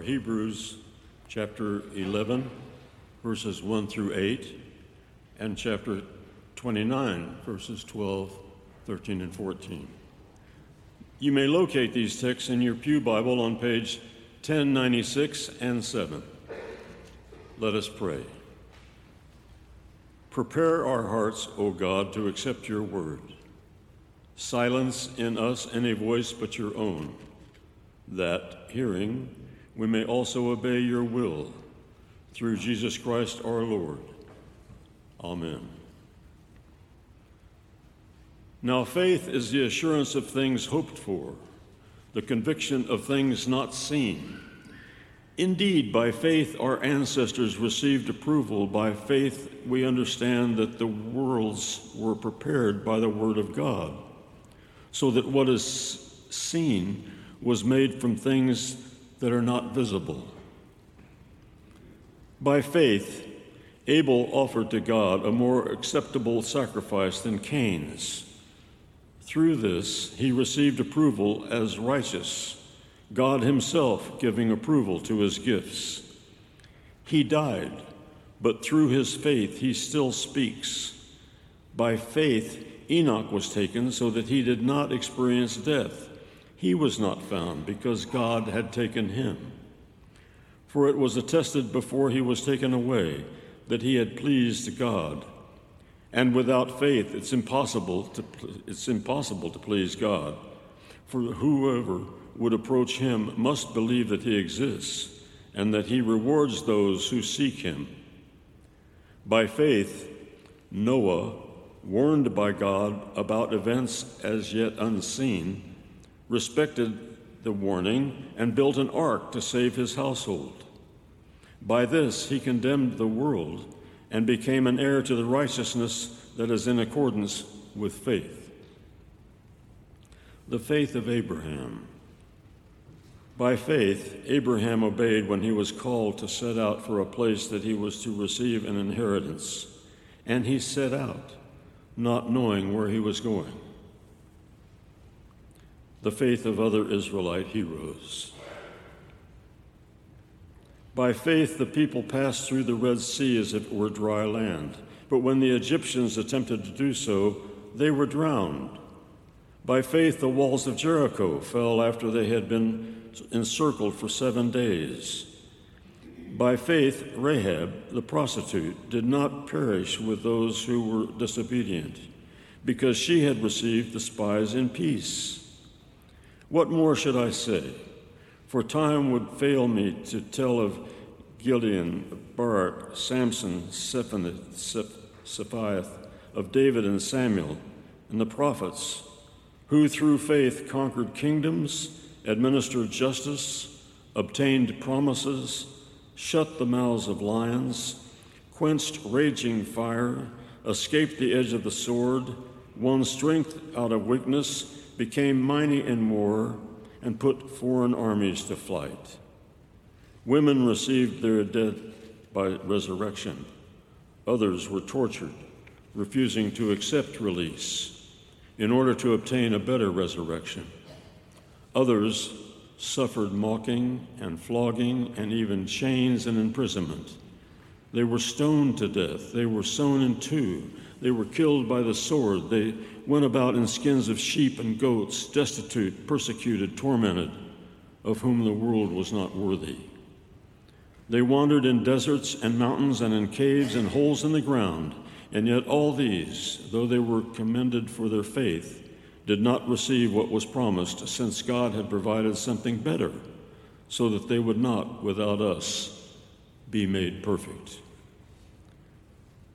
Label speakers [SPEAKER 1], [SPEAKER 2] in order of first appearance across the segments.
[SPEAKER 1] Hebrews chapter 11, verses 1 through 8, and chapter 29, verses 12, 13, and 14. You may locate these texts in your Pew Bible on page 1096 and 7. Let us pray. Prepare our hearts, O God, to accept your word. Silence in us any voice but your own, that, hearing, we may also obey your will. Through Jesus Christ our Lord. Amen. Now, faith is the assurance of things hoped for, the conviction of things not seen. Indeed, by faith our ancestors received approval. By faith we understand that the worlds were prepared by the Word of God, so that what is seen was made from things that are not visible. By faith, Abel offered to God a more acceptable sacrifice than Cain's. Through this, he received approval as righteous, God Himself giving approval to his gifts. He died, but through his faith he still speaks. By faith, Enoch was taken so that he did not experience death. He was not found because God had taken him. For it was attested before he was taken away that he had pleased God. And without faith, it's impossible to, it's impossible to please God. For whoever would approach him must believe that he exists and that he rewards those who seek him. By faith, Noah, warned by God about events as yet unseen, respected the warning and built an ark to save his household. By this he condemned the world and became an heir to the righteousness that is in accordance with faith. The faith of Abraham. By faith, Abraham obeyed when he was called to set out for a place that he was to receive an inheritance, and he set out, not knowing where he was going. The faith of other Israelite heroes. By faith, the people passed through the Red Sea as if it were dry land. But when the Egyptians attempted to do so, they were drowned. By faith, the walls of Jericho fell after they had been encircled for seven days. By faith, Rahab, the prostitute, did not perish with those who were disobedient, because she had received the spies in peace. What more should I say? For time would fail me to tell of Gideon, Barak, Samson, Jephthah, of David and Samuel, and the prophets, who through faith conquered kingdoms, administered justice, obtained promises, shut the mouths of lions, quenched raging fire, escaped the edge of the sword, won strength out of weakness, became mighty in war and put foreign armies to flight. Women received their dead by resurrection. Others were tortured, refusing to accept release in order to obtain a better resurrection. Others suffered mocking and flogging and even chains and imprisonment. They were stoned to death. They were sawn in two. They were killed by the sword. They went about in skins of sheep and goats, destitute, persecuted, tormented, of whom the world was not worthy. They wandered in deserts and mountains and in caves and holes in the ground, and yet all these, though they were commended for their faith, did not receive what was promised, since God had provided something better, so that they would not, without us, be made perfect.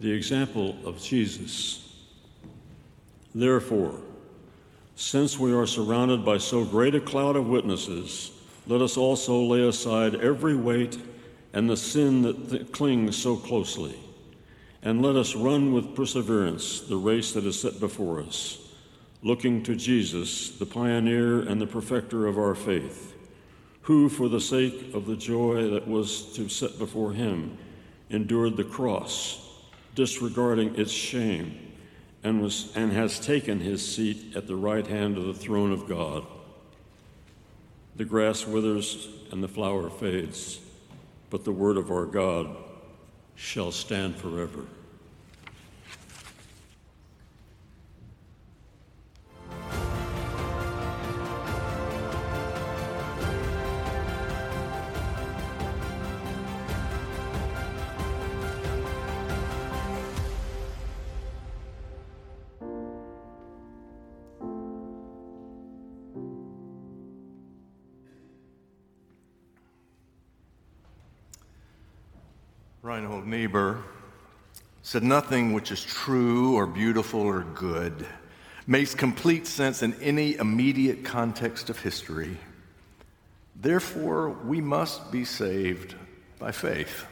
[SPEAKER 1] The example of Jesus. Therefore, since we are surrounded by so great a cloud of witnesses, let us also lay aside every weight and the sin that th- clings so closely, and let us run with perseverance the race that is set before us, looking to Jesus, the pioneer and the perfecter of our faith, who, for the sake of the joy that was to set before him, endured the cross, disregarding its shame, and, was, and has taken his seat at the right hand of the throne of God. The grass withers and the flower fades, but the word of our God shall stand forever.
[SPEAKER 2] Reinhold Niebuhr said, Nothing which is true or beautiful or good makes complete sense in any immediate context of history. Therefore, we must be saved by faith.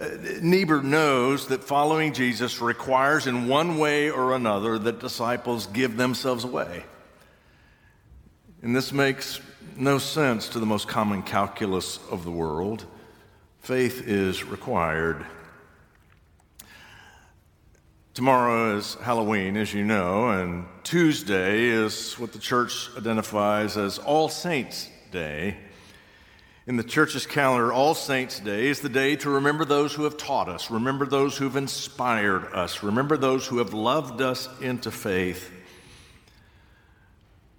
[SPEAKER 2] Uh, Niebuhr knows that following Jesus requires, in one way or another, that disciples give themselves away. And this makes no sense to the most common calculus of the world. Faith is required. Tomorrow is Halloween, as you know, and Tuesday is what the church identifies as All Saints' Day. In the church's calendar, All Saints' Day is the day to remember those who have taught us, remember those who have inspired us, remember those who have loved us into faith.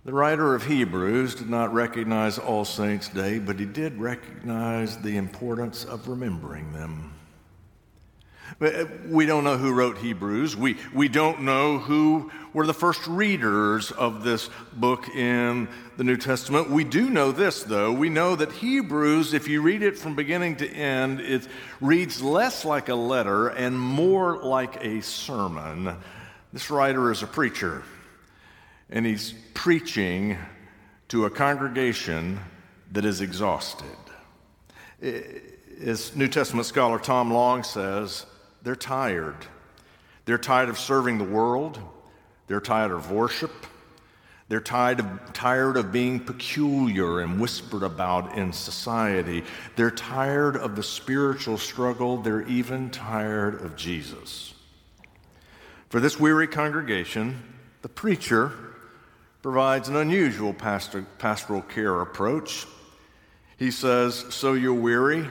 [SPEAKER 2] The writer of Hebrews did not recognize All Saints' Day, but he did recognize the importance of remembering them. Uh, we don't know who wrote Hebrews. We, we don't know who were the first readers of this book in the New Testament. We do know this, though. We know that Hebrews, if you read it from beginning to end, it reads less like a letter and more like a sermon. This writer is a preacher and he's preaching to a congregation that is exhausted. As New Testament scholar Tom Long says, they're tired. They're tired of serving the world, they're tired of worship. They're tired of, tired of being peculiar and whispered about in society. They're tired of the spiritual struggle. They're even tired of Jesus. For this weary congregation, the preacher provides an unusual pastor, pastoral care approach. He says, So you're weary?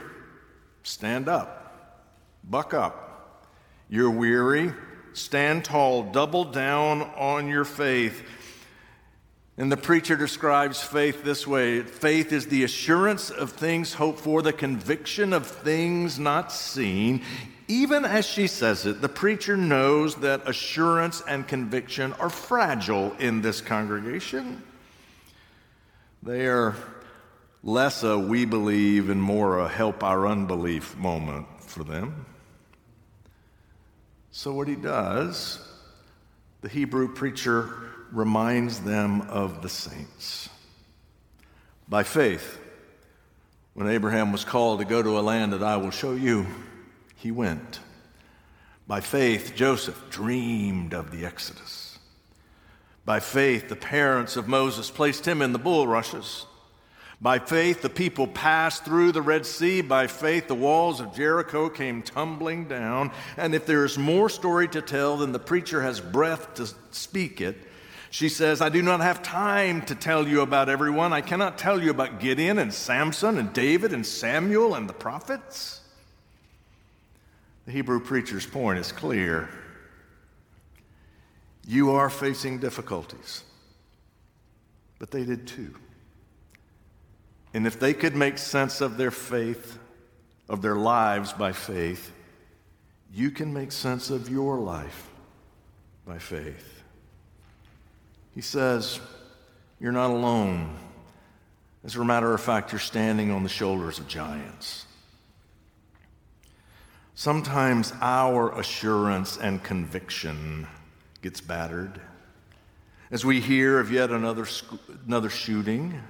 [SPEAKER 2] Stand up, buck up. You're weary? Stand tall, double down on your faith. And the preacher describes faith this way faith is the assurance of things hoped for, the conviction of things not seen. Even as she says it, the preacher knows that assurance and conviction are fragile in this congregation. They are less a we believe and more a help our unbelief moment for them. So, what he does, the Hebrew preacher reminds them of the saints. By faith, when Abraham was called to go to a land that I will show you, he went. By faith, Joseph dreamed of the Exodus. By faith, the parents of Moses placed him in the bulrushes. By faith, the people passed through the Red Sea. By faith, the walls of Jericho came tumbling down. And if there is more story to tell than the preacher has breath to speak it, she says, I do not have time to tell you about everyone. I cannot tell you about Gideon and Samson and David and Samuel and the prophets. The Hebrew preacher's point is clear. You are facing difficulties, but they did too. And if they could make sense of their faith, of their lives by faith, you can make sense of your life by faith. He says, You're not alone. As a matter of fact, you're standing on the shoulders of giants. Sometimes our assurance and conviction gets battered. As we hear of yet another, another shooting,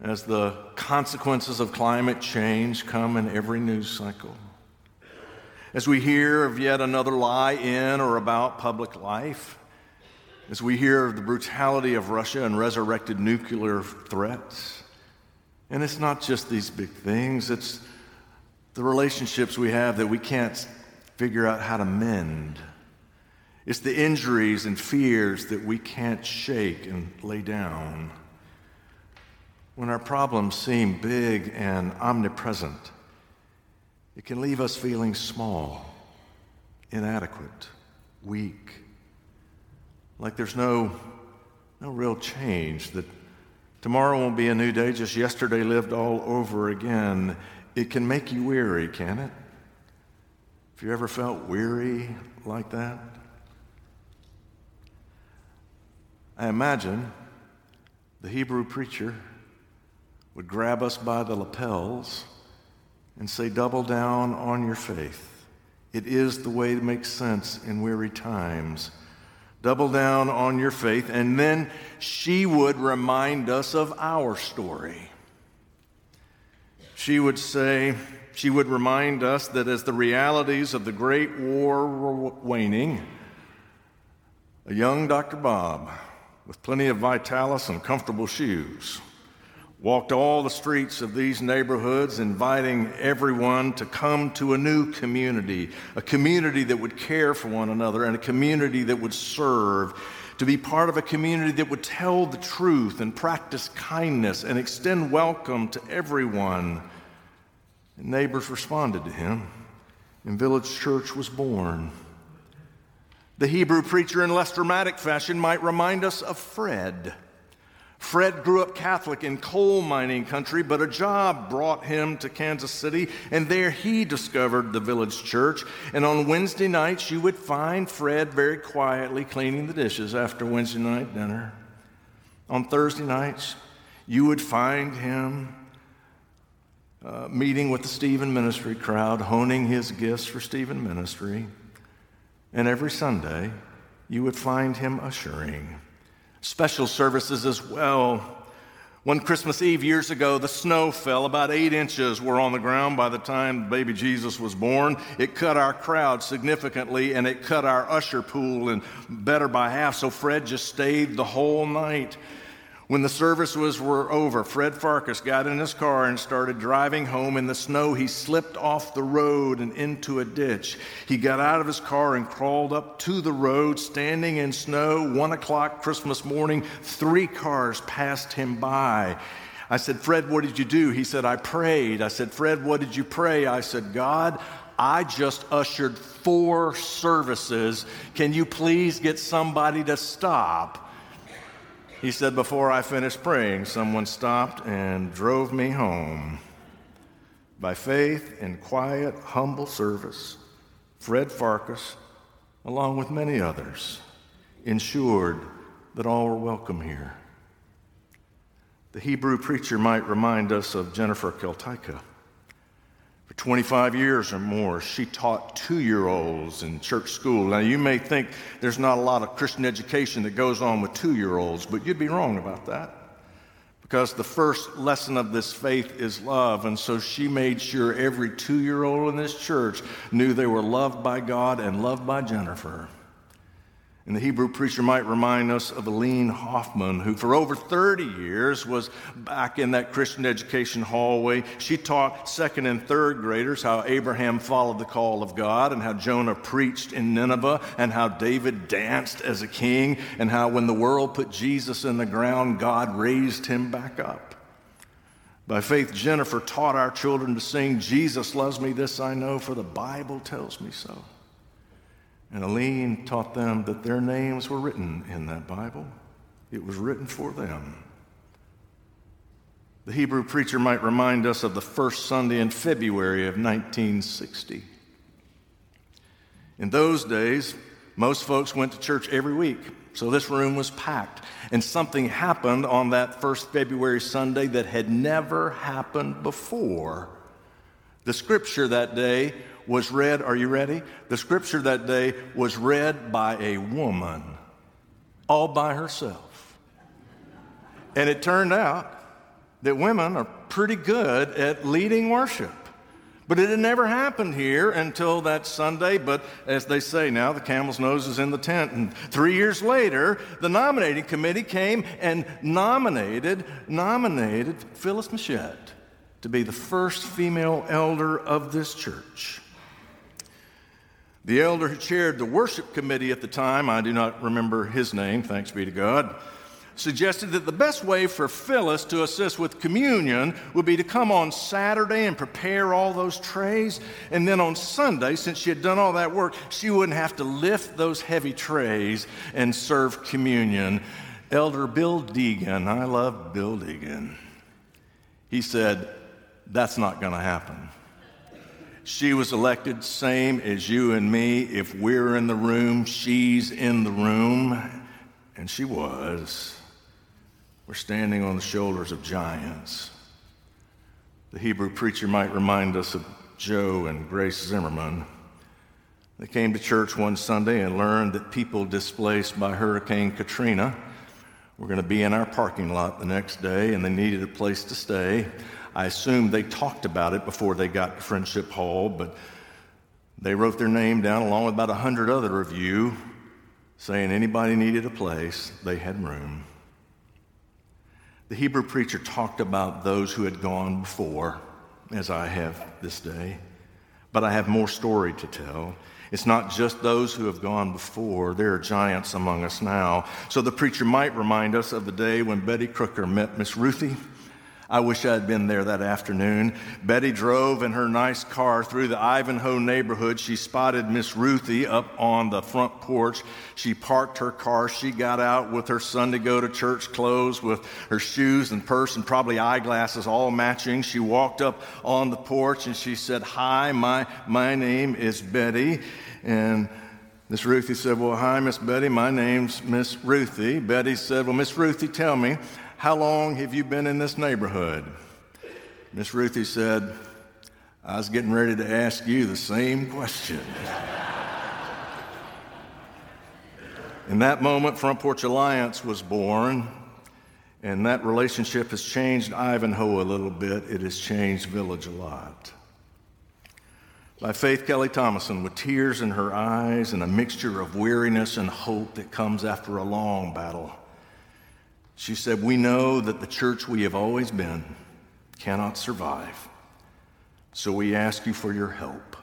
[SPEAKER 2] as the consequences of climate change come in every news cycle, as we hear of yet another lie in or about public life, as we hear of the brutality of Russia and resurrected nuclear threats. And it's not just these big things, it's the relationships we have that we can't figure out how to mend. It's the injuries and fears that we can't shake and lay down. When our problems seem big and omnipresent, it can leave us feeling small, inadequate, weak, like there's no, no real change, that tomorrow won't be a new day, just yesterday lived all over again. It can make you weary, can it? Have you ever felt weary like that? I imagine the Hebrew preacher would grab us by the lapels and say, Double down on your faith. It is the way to make sense in weary times. Double down on your faith. And then she would remind us of our story. She would say, she would remind us that as the realities of the Great War were waning, a young Dr. Bob, with plenty of vitalis and comfortable shoes, walked all the streets of these neighborhoods, inviting everyone to come to a new community, a community that would care for one another, and a community that would serve, to be part of a community that would tell the truth and practice kindness and extend welcome to everyone. And neighbors responded to him, and Village Church was born. The Hebrew preacher, in less dramatic fashion, might remind us of Fred Fred grew up Catholic in coal mining country, but a job brought him to Kansas City, and there he discovered the village church. And on Wednesday nights, you would find Fred very quietly cleaning the dishes after Wednesday night dinner. On Thursday nights, you would find him uh, meeting with the Stephen Ministry crowd, honing his gifts for Stephen Ministry. And every Sunday, you would find him ushering special services as well. One Christmas Eve years ago, the snow fell. About eight inches were on the ground by the time baby Jesus was born. It cut our crowd significantly and it cut our usher pool and better by half. So Fred just stayed the whole night. When the services were over, Fred Farkas got in his car and started driving home. In the snow, he slipped off the road and into a ditch. He got out of his car and crawled up to the road, standing in snow. One o'clock Christmas morning, three cars passed him by. I said, Fred, what did you do? He said, I prayed. I said, Fred, what did you pray? I said, God, I just ushered four services. Can you please get somebody to stop? He said, Before I finished praying, someone stopped and drove me home. By faith in quiet, humble service, Fred Farkas, along with many others, ensured that all were welcome here. The Hebrew preacher might remind us of Jennifer Keltaika. For 25 years or more, she taught two year olds in church school. Now, you may think there's not a lot of Christian education that goes on with two year olds, but you'd be wrong about that. Because the first lesson of this faith is love. And so she made sure every two year old in this church knew they were loved by God and loved by Jennifer. And the Hebrew preacher might remind us of Aline Hoffman, who for over 30 years was back in that Christian education hallway. She taught second and third graders how Abraham followed the call of God, and how Jonah preached in Nineveh, and how David danced as a king, and how when the world put Jesus in the ground, God raised him back up. By faith, Jennifer taught our children to sing, Jesus loves me, this I know, for the Bible tells me so. And Aline taught them that their names were written in that Bible. It was written for them. The Hebrew preacher might remind us of the first Sunday in February of 1960. In those days, most folks went to church every week, so this room was packed. And something happened on that first February Sunday that had never happened before. The scripture that day was read, are you ready? The scripture that day was read by a woman, all by herself. And it turned out that women are pretty good at leading worship. But it had never happened here until that Sunday. But as they say now, the camel's nose is in the tent. And three years later, the nominating committee came and nominated, nominated Phyllis Machette to be the first female elder of this church. The elder who chaired the worship committee at the time, I do not remember his name, thanks be to God suggested that the best way for Phyllis to assist with communion would be to come on Saturday and prepare all those trays. And then on Sunday, since she had done all that work, she wouldn't have to lift those heavy trays and serve communion. Elder Bill Deegan, I love Bill Deegan, he said, That's not going to happen. She was elected, same as you and me. If we're in the room, she's in the room. And she was. We're standing on the shoulders of giants. The Hebrew preacher might remind us of Joe and Grace Zimmerman. They came to church one Sunday and learned that people displaced by Hurricane Katrina were going to be in our parking lot the next day and they needed a place to stay. I assume they talked about it before they got to Friendship Hall, but they wrote their name down along with about a hundred other of you saying anybody needed a place, they had room. The Hebrew preacher talked about those who had gone before, as I have this day, but I have more story to tell. It's not just those who have gone before, there are giants among us now. So the preacher might remind us of the day when Betty Crooker met Miss Ruthie I wish I had been there that afternoon. Betty drove in her nice car through the Ivanhoe neighborhood. She spotted Miss Ruthie up on the front porch. She parked her car. She got out with her Sunday go to church clothes, with her shoes and purse and probably eyeglasses all matching. She walked up on the porch and she said, Hi, my, my name is Betty. And Miss Ruthie said, Well, hi, Miss Betty. My name's Miss Ruthie. Betty said, Well, Miss Ruthie, tell me, how long have you been in this neighborhood? Miss Ruthie said, I was getting ready to ask you the same question. in that moment, Front Porch Alliance was born, and that relationship has changed Ivanhoe a little bit. It has changed Village a lot. By Faith Kelly Thomason, with tears in her eyes and a mixture of weariness and hope that comes after a long battle. She said, We know that the church we have always been cannot survive. So we ask you for your help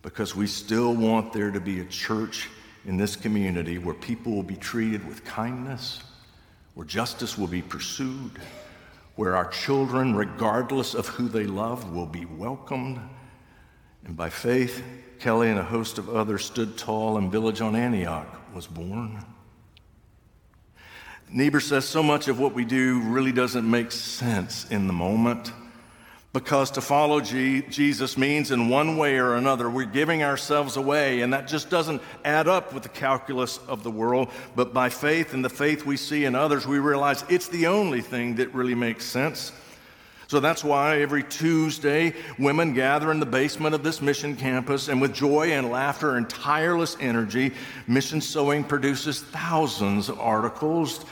[SPEAKER 2] because we still want there to be a church in this community where people will be treated with kindness, where justice will be pursued, where our children, regardless of who they love, will be welcomed. And by faith, Kelly and a host of others stood tall, and Village on Antioch was born. Niebuhr says so much of what we do really doesn't make sense in the moment because to follow G- Jesus means in one way or another we're giving ourselves away, and that just doesn't add up with the calculus of the world. But by faith and the faith we see in others, we realize it's the only thing that really makes sense. So that's why every Tuesday, women gather in the basement of this mission campus, and with joy and laughter and tireless energy, Mission Sewing produces thousands of articles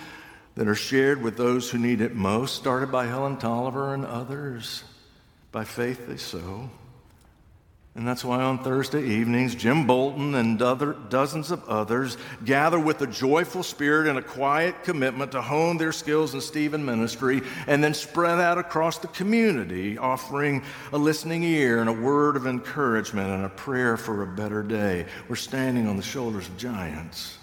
[SPEAKER 2] that are shared with those who need it most, started by Helen Tolliver and others. By faith they sow. And that's why on Thursday evenings, Jim Bolton and other, dozens of others gather with a joyful spirit and a quiet commitment to hone their skills in Stephen ministry and then spread out across the community, offering a listening ear and a word of encouragement and a prayer for a better day. We're standing on the shoulders of giants.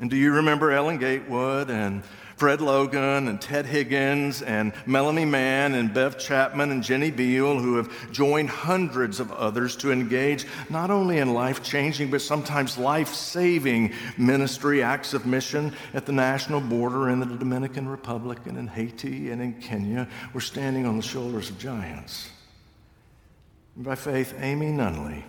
[SPEAKER 2] And do you remember Ellen Gatewood and Fred Logan and Ted Higgins and Melanie Mann and Bev Chapman and Jenny Beal, who have joined hundreds of others to engage not only in life changing, but sometimes life saving ministry acts of mission at the national border in the Dominican Republic and in Haiti and in Kenya. We're standing on the shoulders of giants. By faith, Amy Nunley,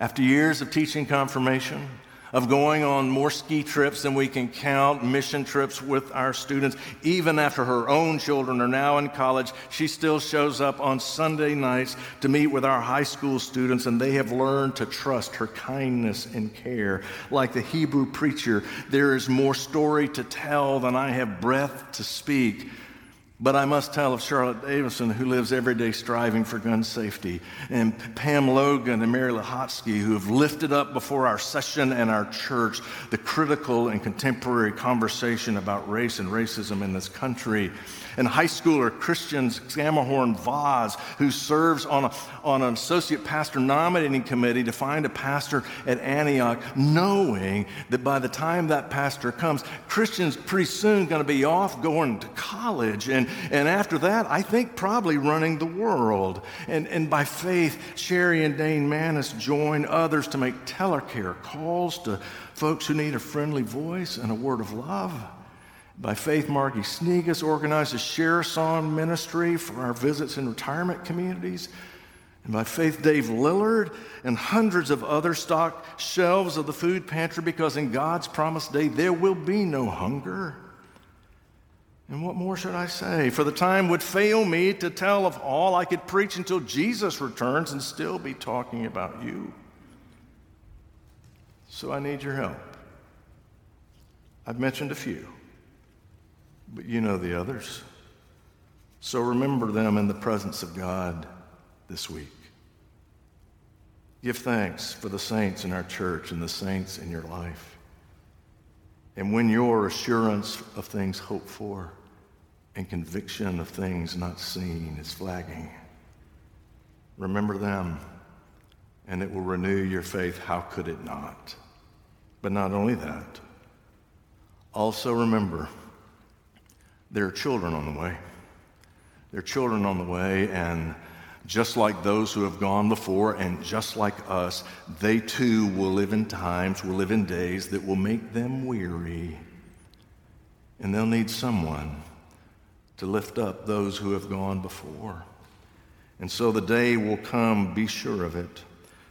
[SPEAKER 2] after years of teaching confirmation, of going on more ski trips than we can count, mission trips with our students. Even after her own children are now in college, she still shows up on Sunday nights to meet with our high school students, and they have learned to trust her kindness and care. Like the Hebrew preacher, there is more story to tell than I have breath to speak. But I must tell of Charlotte Davison, who lives every day striving for gun safety, and Pam Logan and Mary Lahotsky, who have lifted up before our session and our church the critical and contemporary conversation about race and racism in this country and high schooler Christian Skammerhorn Vaz, who serves on, a, on an associate pastor nominating committee to find a pastor at Antioch, knowing that by the time that pastor comes, Christian's pretty soon going to be off going to college. And, and after that, I think probably running the world. And, and by faith, Sherry and Dane Manis join others to make telecare calls to folks who need a friendly voice and a word of love. By faith, Margie Snegas organized a share song ministry for our visits in retirement communities. And by faith, Dave Lillard and hundreds of others stock shelves of the food pantry because in God's promised day there will be no hunger. And what more should I say? For the time would fail me to tell of all I could preach until Jesus returns and still be talking about you. So I need your help. I've mentioned a few but you know the others. So remember them in the presence of God this week. Give thanks for the saints in our church and the saints in your life. And when your assurance of things hoped for and conviction of things not seen is flagging, remember them and it will renew your faith. How could it not? But not only that, also remember there are children on the way. There are children on the way, and just like those who have gone before, and just like us, they too will live in times, will live in days that will make them weary. And they'll need someone to lift up those who have gone before. And so the day will come, be sure of it.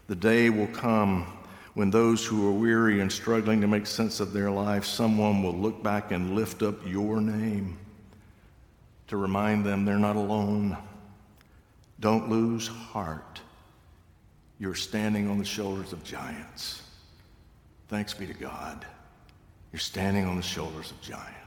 [SPEAKER 2] The day will come when those who are weary and struggling to make sense of their life, someone will look back and lift up your name to remind them they're not alone. Don't lose heart. You're standing on the shoulders of giants. Thanks be to God. You're standing on the shoulders of giants.